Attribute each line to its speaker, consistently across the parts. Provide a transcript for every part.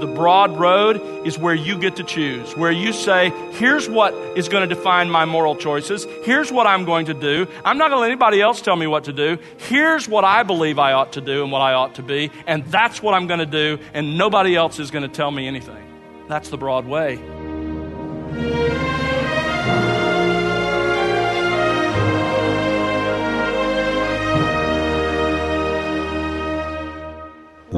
Speaker 1: The broad road is where you get to choose, where you say, here's what is going to define my moral choices. Here's what I'm going to do. I'm not going to let anybody else tell me what to do. Here's what I believe I ought to do and what I ought to be, and that's what I'm going to do, and nobody else is going to tell me anything. That's the broad way.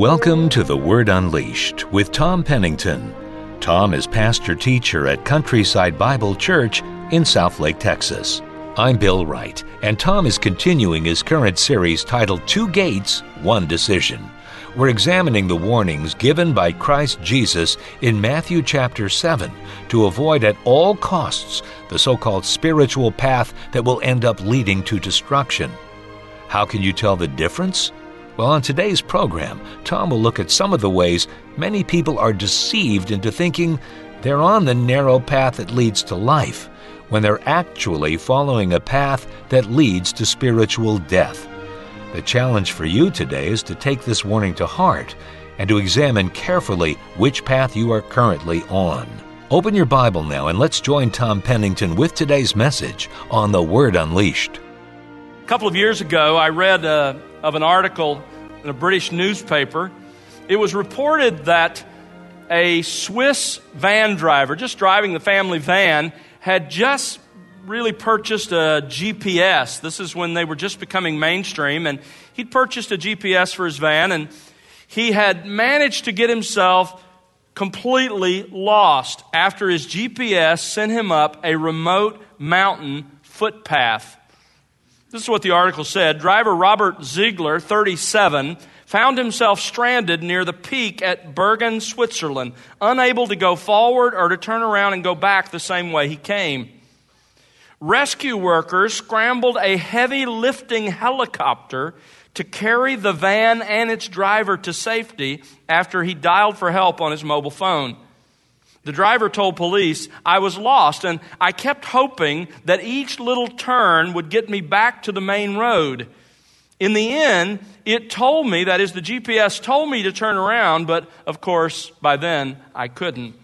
Speaker 2: Welcome to The Word Unleashed with Tom Pennington. Tom is pastor teacher at Countryside Bible Church in Southlake, Texas. I'm Bill Wright, and Tom is continuing his current series titled Two Gates, One Decision. We're examining the warnings given by Christ Jesus in Matthew chapter 7 to avoid at all costs the so called spiritual path that will end up leading to destruction. How can you tell the difference? Well, on today's program, Tom will look at some of the ways many people are deceived into thinking they're on the narrow path that leads to life, when they're actually following a path that leads to spiritual death. The challenge for you today is to take this warning to heart and to examine carefully which path you are currently on. Open your Bible now and let's join Tom Pennington with today's message on the Word Unleashed.
Speaker 1: A couple of years ago, I read uh, of an article in a British newspaper. It was reported that a Swiss van driver, just driving the family van, had just really purchased a GPS. This is when they were just becoming mainstream, and he'd purchased a GPS for his van, and he had managed to get himself completely lost after his GPS sent him up a remote mountain footpath. This is what the article said. Driver Robert Ziegler, 37, found himself stranded near the peak at Bergen, Switzerland, unable to go forward or to turn around and go back the same way he came. Rescue workers scrambled a heavy lifting helicopter to carry the van and its driver to safety after he dialed for help on his mobile phone. The driver told police, I was lost and I kept hoping that each little turn would get me back to the main road. In the end, it told me, that is, the GPS told me to turn around, but of course, by then, I couldn't.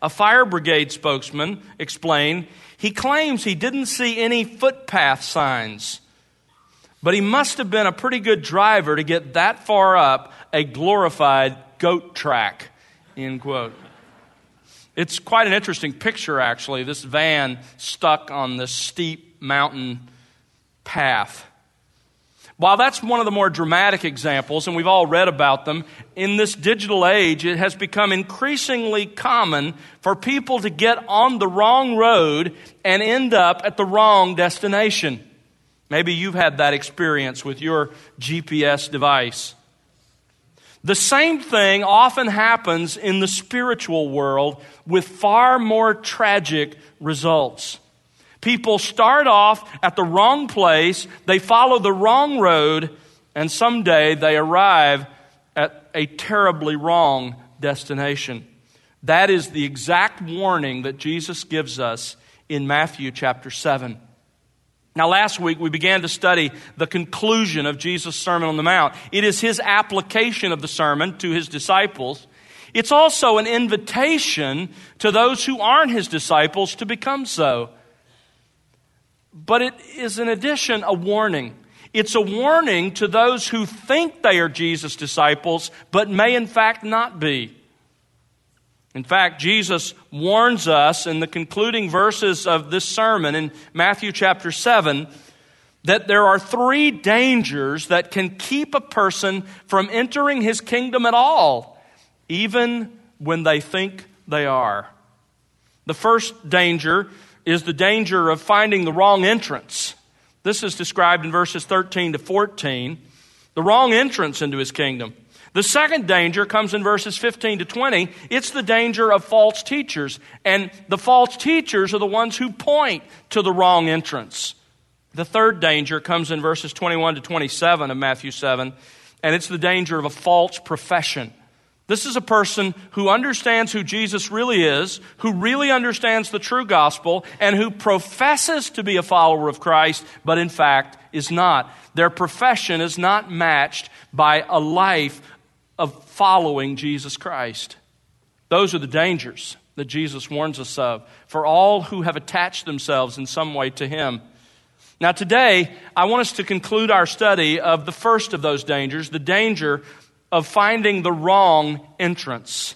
Speaker 1: A fire brigade spokesman explained he claims he didn't see any footpath signs, but he must have been a pretty good driver to get that far up a glorified goat track. End quote. It's quite an interesting picture, actually, this van stuck on this steep mountain path. While that's one of the more dramatic examples, and we've all read about them, in this digital age, it has become increasingly common for people to get on the wrong road and end up at the wrong destination. Maybe you've had that experience with your GPS device. The same thing often happens in the spiritual world with far more tragic results. People start off at the wrong place, they follow the wrong road, and someday they arrive at a terribly wrong destination. That is the exact warning that Jesus gives us in Matthew chapter 7. Now, last week we began to study the conclusion of Jesus' Sermon on the Mount. It is his application of the sermon to his disciples. It's also an invitation to those who aren't his disciples to become so. But it is, in addition, a warning. It's a warning to those who think they are Jesus' disciples, but may in fact not be. In fact, Jesus warns us in the concluding verses of this sermon in Matthew chapter 7 that there are three dangers that can keep a person from entering his kingdom at all, even when they think they are. The first danger is the danger of finding the wrong entrance. This is described in verses 13 to 14 the wrong entrance into his kingdom. The second danger comes in verses 15 to 20. It's the danger of false teachers. And the false teachers are the ones who point to the wrong entrance. The third danger comes in verses 21 to 27 of Matthew 7, and it's the danger of a false profession. This is a person who understands who Jesus really is, who really understands the true gospel, and who professes to be a follower of Christ, but in fact is not. Their profession is not matched by a life of following Jesus Christ. Those are the dangers that Jesus warns us of for all who have attached themselves in some way to Him. Now, today, I want us to conclude our study of the first of those dangers the danger of finding the wrong entrance.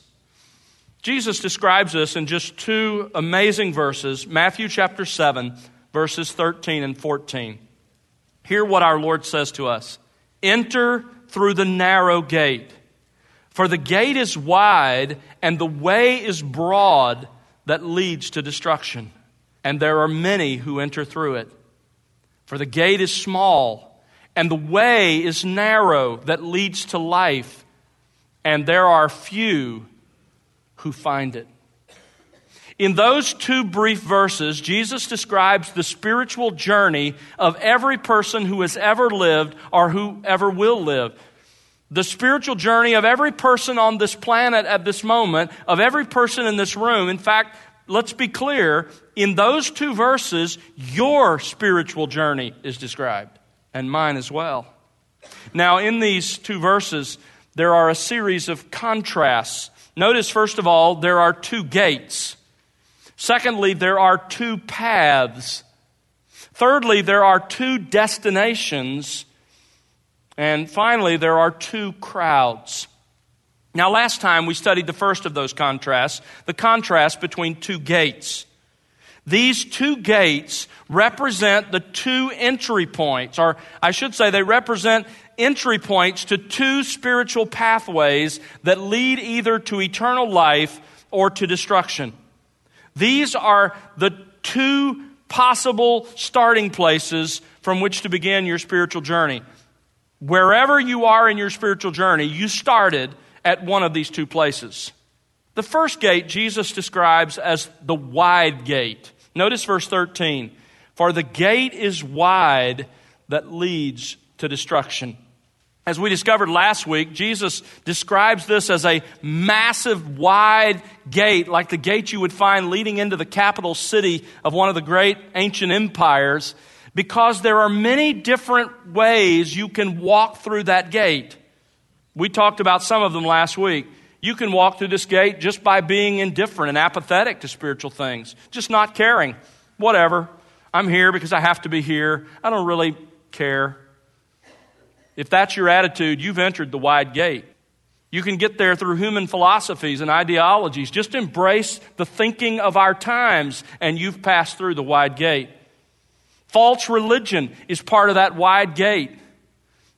Speaker 1: Jesus describes this in just two amazing verses Matthew chapter 7, verses 13 and 14. Hear what our Lord says to us Enter through the narrow gate, for the gate is wide and the way is broad that leads to destruction, and there are many who enter through it. For the gate is small and the way is narrow that leads to life, and there are few who find it. In those two brief verses, Jesus describes the spiritual journey of every person who has ever lived or who ever will live. The spiritual journey of every person on this planet at this moment, of every person in this room. In fact, let's be clear in those two verses, your spiritual journey is described, and mine as well. Now, in these two verses, there are a series of contrasts. Notice, first of all, there are two gates. Secondly, there are two paths. Thirdly, there are two destinations. And finally, there are two crowds. Now, last time we studied the first of those contrasts, the contrast between two gates. These two gates represent the two entry points, or I should say, they represent entry points to two spiritual pathways that lead either to eternal life or to destruction. These are the two possible starting places from which to begin your spiritual journey. Wherever you are in your spiritual journey, you started at one of these two places. The first gate Jesus describes as the wide gate. Notice verse 13. For the gate is wide that leads to destruction. As we discovered last week, Jesus describes this as a massive, wide gate, like the gate you would find leading into the capital city of one of the great ancient empires, because there are many different ways you can walk through that gate. We talked about some of them last week. You can walk through this gate just by being indifferent and apathetic to spiritual things, just not caring. Whatever. I'm here because I have to be here. I don't really care. If that's your attitude, you've entered the wide gate. You can get there through human philosophies and ideologies. Just embrace the thinking of our times, and you've passed through the wide gate. False religion is part of that wide gate.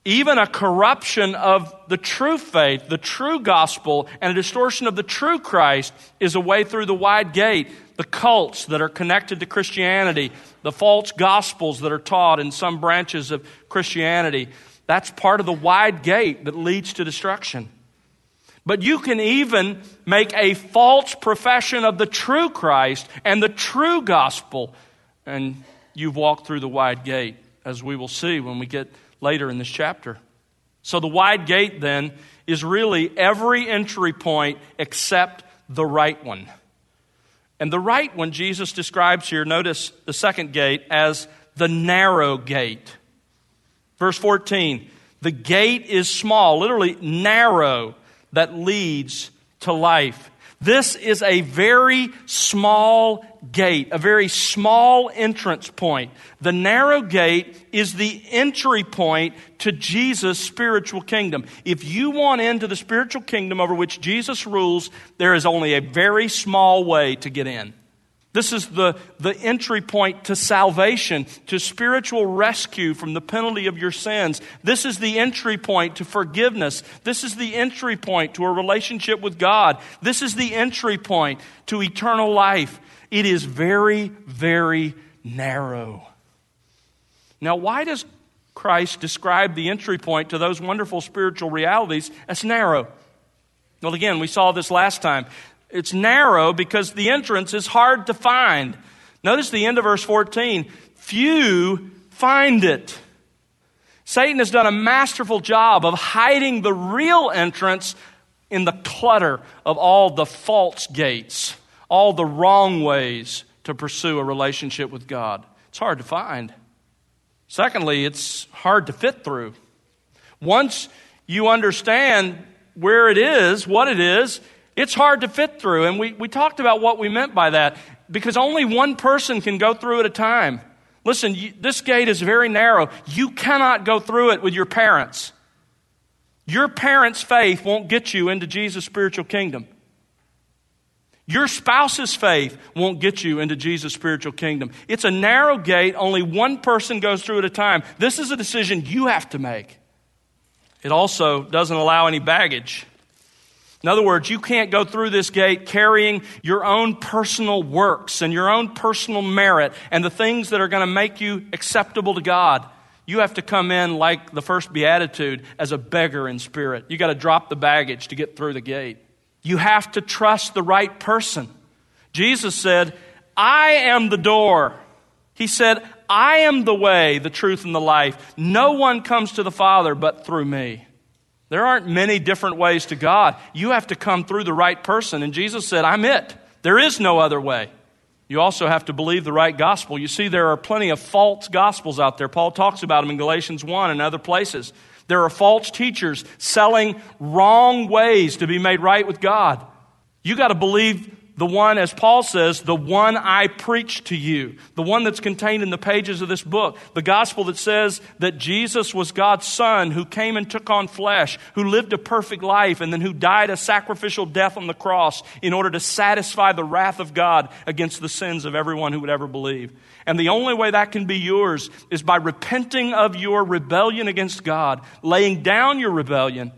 Speaker 1: Even a corruption of the true faith, the true gospel, and a distortion of the true Christ is a way through the wide gate. The cults that are connected to Christianity, the false gospels that are taught in some branches of Christianity, that's part of the wide gate that leads to destruction. But you can even make a false profession of the true Christ and the true gospel, and you've walked through the wide gate, as we will see when we get later in this chapter. So the wide gate then is really every entry point except the right one. And the right one Jesus describes here, notice the second gate as the narrow gate. Verse 14 the gate is small, literally narrow, that leads to life. This is a very small gate, a very small entrance point. The narrow gate is the entry point to Jesus' spiritual kingdom. If you want into the spiritual kingdom over which Jesus rules, there is only a very small way to get in. This is the, the entry point to salvation, to spiritual rescue from the penalty of your sins. This is the entry point to forgiveness. This is the entry point to a relationship with God. This is the entry point to eternal life. It is very, very narrow. Now, why does Christ describe the entry point to those wonderful spiritual realities as narrow? Well, again, we saw this last time. It's narrow because the entrance is hard to find. Notice the end of verse 14. Few find it. Satan has done a masterful job of hiding the real entrance in the clutter of all the false gates, all the wrong ways to pursue a relationship with God. It's hard to find. Secondly, it's hard to fit through. Once you understand where it is, what it is, it's hard to fit through. And we, we talked about what we meant by that because only one person can go through at a time. Listen, you, this gate is very narrow. You cannot go through it with your parents. Your parents' faith won't get you into Jesus' spiritual kingdom. Your spouse's faith won't get you into Jesus' spiritual kingdom. It's a narrow gate, only one person goes through at a time. This is a decision you have to make. It also doesn't allow any baggage. In other words, you can't go through this gate carrying your own personal works and your own personal merit and the things that are going to make you acceptable to God. You have to come in like the first beatitude as a beggar in spirit. You got to drop the baggage to get through the gate. You have to trust the right person. Jesus said, I am the door. He said, I am the way, the truth, and the life. No one comes to the Father but through me. There aren't many different ways to God. You have to come through the right person. And Jesus said, I'm it. There is no other way. You also have to believe the right gospel. You see, there are plenty of false gospels out there. Paul talks about them in Galatians 1 and other places. There are false teachers selling wrong ways to be made right with God. You got to believe the one, as Paul says, the one I preach to you, the one that's contained in the pages of this book, the gospel that says that Jesus was God's Son who came and took on flesh, who lived a perfect life, and then who died a sacrificial death on the cross in order to satisfy the wrath of God against the sins of everyone who would ever believe. And the only way that can be yours is by repenting of your rebellion against God, laying down your rebellion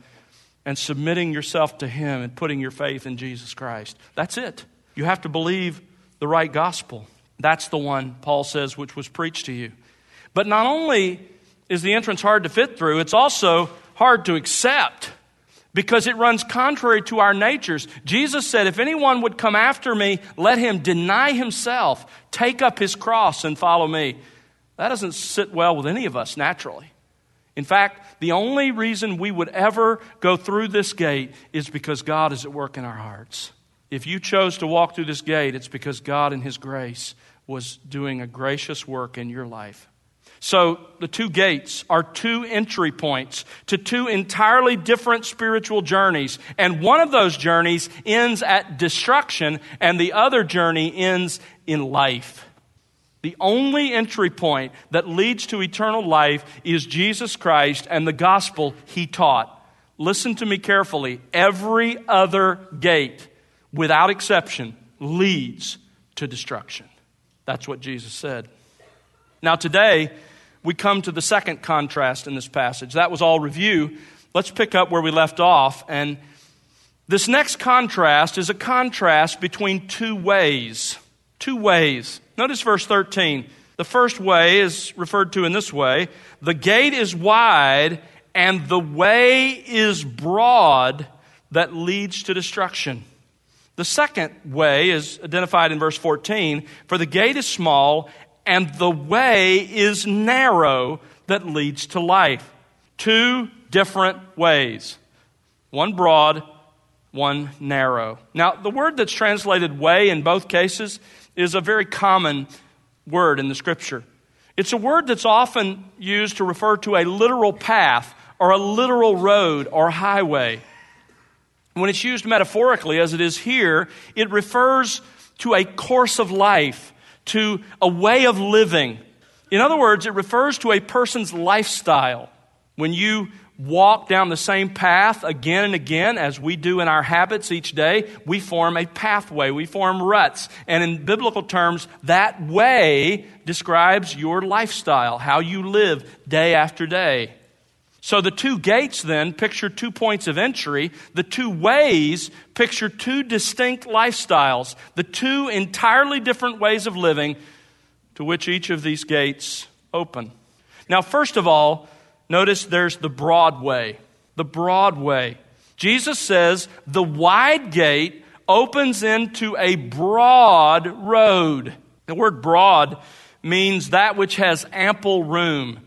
Speaker 1: and submitting yourself to Him and putting your faith in Jesus Christ. That's it. You have to believe the right gospel. That's the one, Paul says, which was preached to you. But not only is the entrance hard to fit through, it's also hard to accept because it runs contrary to our natures. Jesus said, If anyone would come after me, let him deny himself, take up his cross, and follow me. That doesn't sit well with any of us naturally. In fact, the only reason we would ever go through this gate is because God is at work in our hearts. If you chose to walk through this gate, it's because God, in His grace, was doing a gracious work in your life. So, the two gates are two entry points to two entirely different spiritual journeys. And one of those journeys ends at destruction, and the other journey ends in life. The only entry point that leads to eternal life is Jesus Christ and the gospel he taught. Listen to me carefully. Every other gate, without exception, leads to destruction. That's what Jesus said. Now, today, we come to the second contrast in this passage. That was all review. Let's pick up where we left off. And this next contrast is a contrast between two ways. Two ways. Notice verse 13. The first way is referred to in this way The gate is wide, and the way is broad that leads to destruction. The second way is identified in verse 14 For the gate is small, and the way is narrow that leads to life. Two different ways one broad, one narrow. Now, the word that's translated way in both cases is a very common word in the scripture. It's a word that's often used to refer to a literal path or a literal road or highway. When it's used metaphorically, as it is here, it refers to a course of life, to a way of living. In other words, it refers to a person's lifestyle. When you walk down the same path again and again, as we do in our habits each day, we form a pathway, we form ruts. And in biblical terms, that way describes your lifestyle, how you live day after day. So the two gates then picture two points of entry. The two ways picture two distinct lifestyles, the two entirely different ways of living to which each of these gates open. Now, first of all, Notice there's the broad way. The broad way. Jesus says the wide gate opens into a broad road. The word broad means that which has ample room.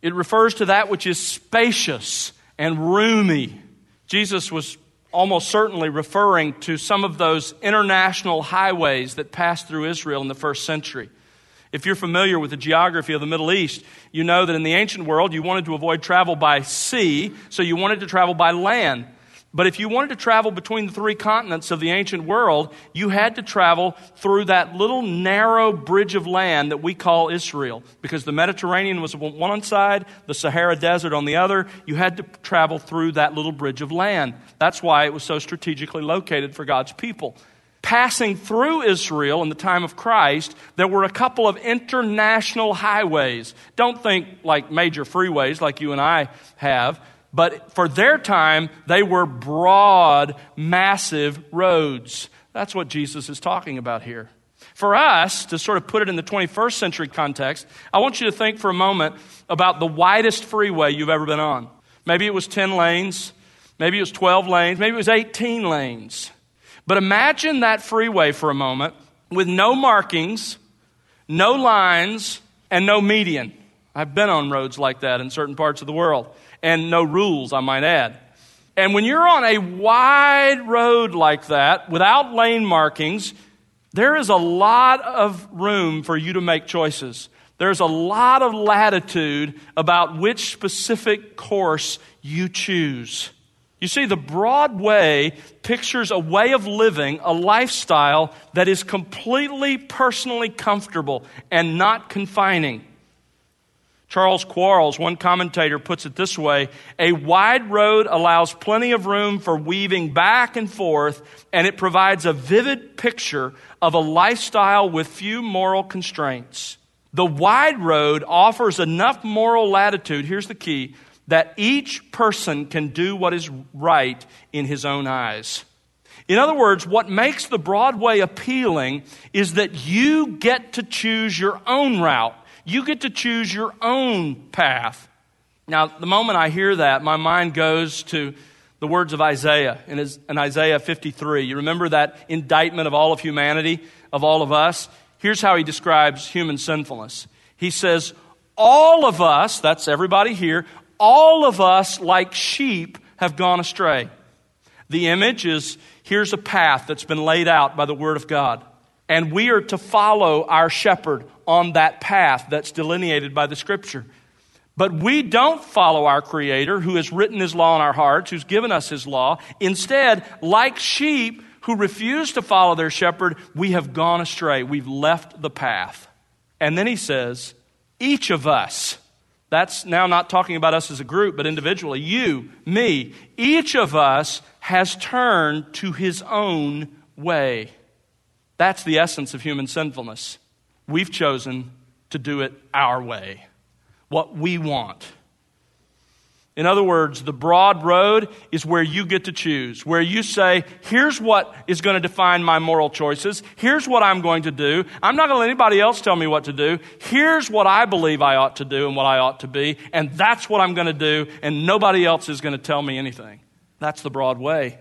Speaker 1: It refers to that which is spacious and roomy. Jesus was almost certainly referring to some of those international highways that passed through Israel in the first century. If you're familiar with the geography of the Middle East, you know that in the ancient world you wanted to avoid travel by sea, so you wanted to travel by land. But if you wanted to travel between the three continents of the ancient world, you had to travel through that little narrow bridge of land that we call Israel. Because the Mediterranean was on one side, the Sahara Desert on the other. You had to travel through that little bridge of land. That's why it was so strategically located for God's people. Passing through Israel in the time of Christ, there were a couple of international highways. Don't think like major freeways like you and I have but for their time, they were broad, massive roads. That's what Jesus is talking about here. For us, to sort of put it in the 21st century context, I want you to think for a moment about the widest freeway you've ever been on. Maybe it was 10 lanes, maybe it was 12 lanes, maybe it was 18 lanes. But imagine that freeway for a moment with no markings, no lines, and no median. I've been on roads like that in certain parts of the world and no rules, I might add. And when you're on a wide road like that, without lane markings, there is a lot of room for you to make choices. There's a lot of latitude about which specific course you choose. You see, the broad way pictures a way of living, a lifestyle that is completely personally comfortable and not confining. Charles Quarles, one commentator, puts it this way A wide road allows plenty of room for weaving back and forth, and it provides a vivid picture of a lifestyle with few moral constraints. The wide road offers enough moral latitude, here's the key, that each person can do what is right in his own eyes. In other words, what makes the broad way appealing is that you get to choose your own route. You get to choose your own path. Now, the moment I hear that, my mind goes to the words of Isaiah in, Isaiah 53. You remember that indictment of all of humanity, of all of us? Here's how he describes human sinfulness. He says, All of us, that's everybody here, all of us, like sheep, have gone astray. The image is here's a path that's been laid out by the Word of God. And we are to follow our shepherd on that path that's delineated by the scripture. But we don't follow our Creator who has written His law in our hearts, who's given us His law. Instead, like sheep who refuse to follow their shepherd, we have gone astray. We've left the path. And then He says, each of us, that's now not talking about us as a group, but individually, you, me, each of us has turned to his own way. That's the essence of human sinfulness. We've chosen to do it our way, what we want. In other words, the broad road is where you get to choose, where you say, here's what is going to define my moral choices. Here's what I'm going to do. I'm not going to let anybody else tell me what to do. Here's what I believe I ought to do and what I ought to be. And that's what I'm going to do. And nobody else is going to tell me anything. That's the broad way.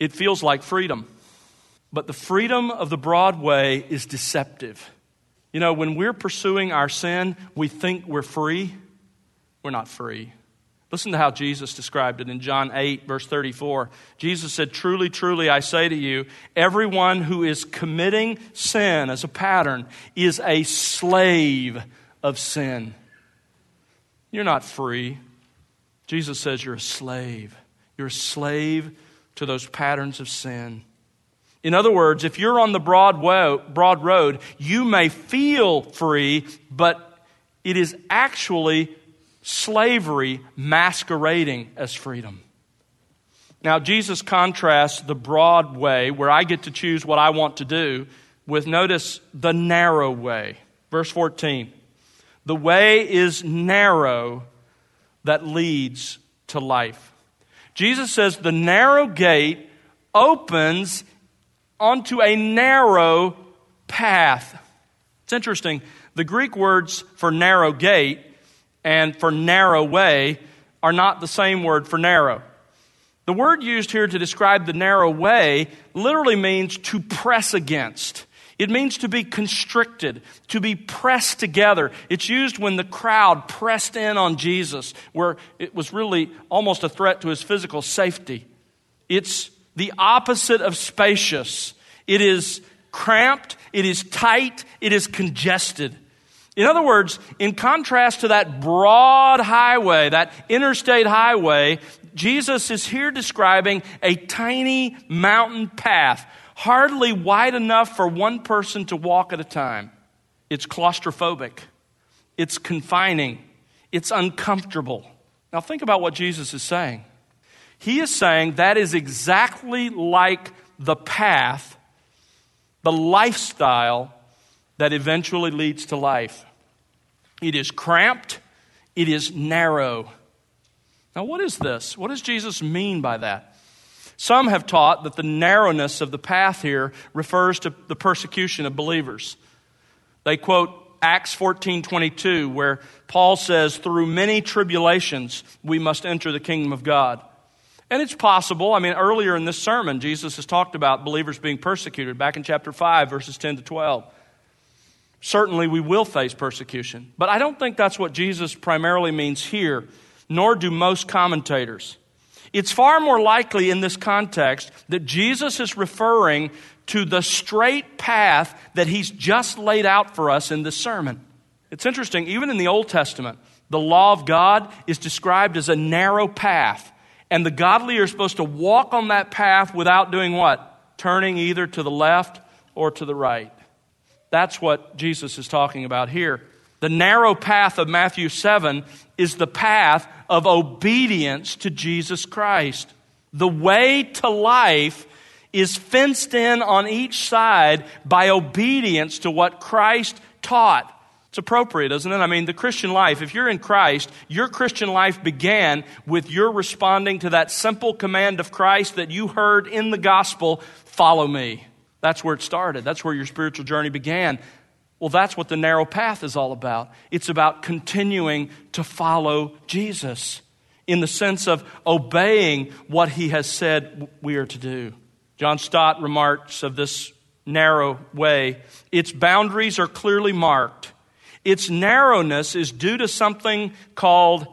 Speaker 1: It feels like freedom. But the freedom of the broad way is deceptive. You know, when we're pursuing our sin, we think we're free. We're not free. Listen to how Jesus described it in John 8, verse 34. Jesus said, Truly, truly, I say to you, everyone who is committing sin as a pattern is a slave of sin. You're not free. Jesus says you're a slave. You're a slave to those patterns of sin. In other words, if you're on the broad, way, broad road, you may feel free, but it is actually slavery masquerading as freedom. Now, Jesus contrasts the broad way, where I get to choose what I want to do, with notice the narrow way. Verse 14 The way is narrow that leads to life. Jesus says the narrow gate opens onto a narrow path. It's interesting. The Greek words for narrow gate and for narrow way are not the same word for narrow. The word used here to describe the narrow way literally means to press against. It means to be constricted, to be pressed together. It's used when the crowd pressed in on Jesus, where it was really almost a threat to his physical safety. It's the opposite of spacious. It is cramped, it is tight, it is congested. In other words, in contrast to that broad highway, that interstate highway, Jesus is here describing a tiny mountain path, hardly wide enough for one person to walk at a time. It's claustrophobic, it's confining, it's uncomfortable. Now, think about what Jesus is saying. He is saying that is exactly like the path, the lifestyle that eventually leads to life. It is cramped, it is narrow. Now, what is this? What does Jesus mean by that? Some have taught that the narrowness of the path here refers to the persecution of believers. They quote Acts 14:22 where Paul says through many tribulations we must enter the kingdom of God. And it's possible, I mean earlier in this sermon Jesus has talked about believers being persecuted back in chapter 5 verses 10 to 12. Certainly we will face persecution, but I don't think that's what Jesus primarily means here, nor do most commentators. It's far more likely in this context that Jesus is referring to the straight path that he's just laid out for us in this sermon. It's interesting, even in the Old Testament, the law of God is described as a narrow path. And the godly are supposed to walk on that path without doing what? Turning either to the left or to the right. That's what Jesus is talking about here. The narrow path of Matthew 7 is the path of obedience to Jesus Christ. The way to life is fenced in on each side by obedience to what Christ taught. It's appropriate, isn't it? I mean, the Christian life, if you're in Christ, your Christian life began with your responding to that simple command of Christ that you heard in the gospel follow me. That's where it started. That's where your spiritual journey began. Well, that's what the narrow path is all about. It's about continuing to follow Jesus in the sense of obeying what he has said we are to do. John Stott remarks of this narrow way its boundaries are clearly marked. Its narrowness is due to something called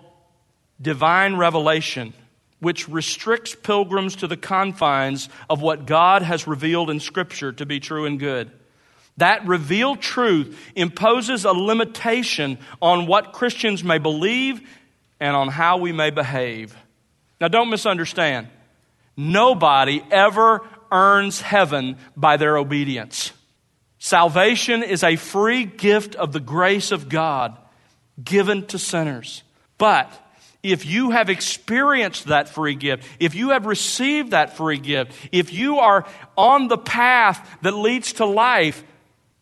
Speaker 1: divine revelation, which restricts pilgrims to the confines of what God has revealed in Scripture to be true and good. That revealed truth imposes a limitation on what Christians may believe and on how we may behave. Now, don't misunderstand. Nobody ever earns heaven by their obedience. Salvation is a free gift of the grace of God given to sinners. But if you have experienced that free gift, if you have received that free gift, if you are on the path that leads to life,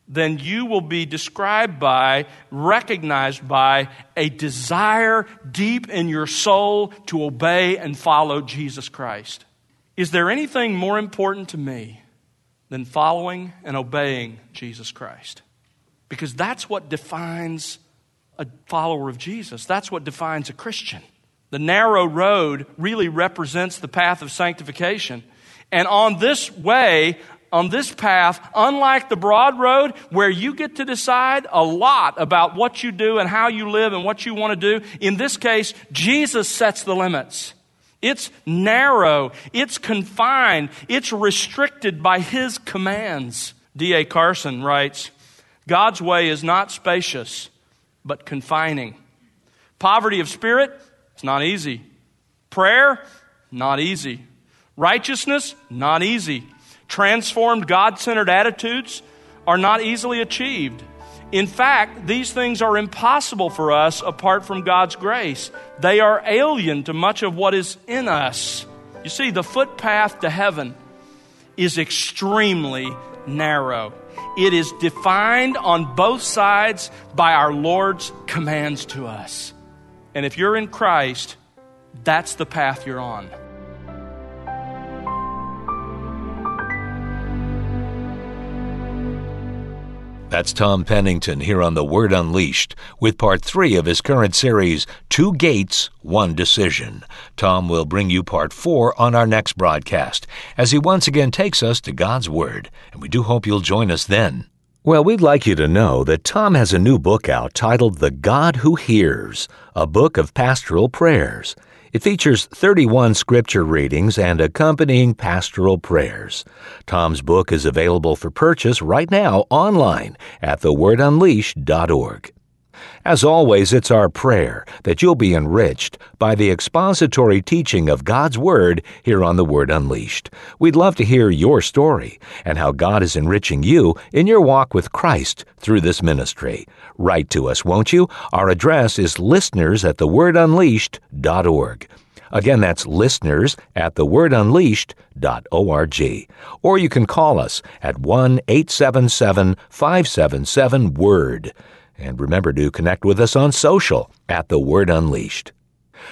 Speaker 1: then you will be described by, recognized by, a desire deep in your soul to obey and follow Jesus Christ. Is there anything more important to me than following and obeying Jesus Christ? Because that's what defines a follower of Jesus. That's what defines a Christian. The narrow road really represents the path of sanctification. And on this way, on this path, unlike the broad road where you get to decide a lot about what you do and how you live and what you want to do, in this case, Jesus sets the limits. It's narrow, it's confined, it's restricted by His commands. D.A. Carson writes God's way is not spacious, but confining. Poverty of spirit, it's not easy. Prayer, not easy. Righteousness, not easy. Transformed God centered attitudes are not easily achieved. In fact, these things are impossible for us apart from God's grace. They are alien to much of what is in us. You see, the footpath to heaven is extremely narrow. It is defined on both sides by our Lord's commands to us. And if you're in Christ, that's the path you're on.
Speaker 2: That's Tom Pennington here on The Word Unleashed with part three of his current series, Two Gates, One Decision. Tom will bring you part four on our next broadcast as he once again takes us to God's Word, and we do hope you'll join us then. Well, we'd like you to know that Tom has a new book out titled The God Who Hears, a book of pastoral prayers. It features 31 scripture readings and accompanying pastoral prayers. Tom's book is available for purchase right now online at thewordunleashed.org. As always, it's our prayer that you'll be enriched by the expository teaching of God's Word here on The Word Unleashed. We'd love to hear your story and how God is enriching you in your walk with Christ through this ministry. Write to us, won't you? Our address is listeners at thewordunleashed.org. Again, that's listeners at thewordunleashed.org. Or you can call us at 1 877 577 WORD. And remember to connect with us on social at The Word Unleashed.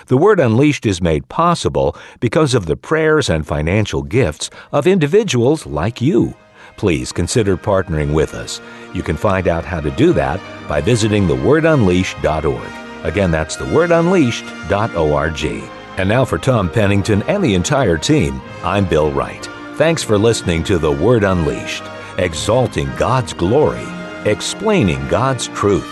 Speaker 2: The Word Unleashed is made possible because of the prayers and financial gifts of individuals like you. Please consider partnering with us. You can find out how to do that by visiting thewordunleashed.org. Again, that's thewordunleashed.org. And now for Tom Pennington and the entire team, I'm Bill Wright. Thanks for listening to The Word Unleashed, exalting God's glory, explaining God's truth.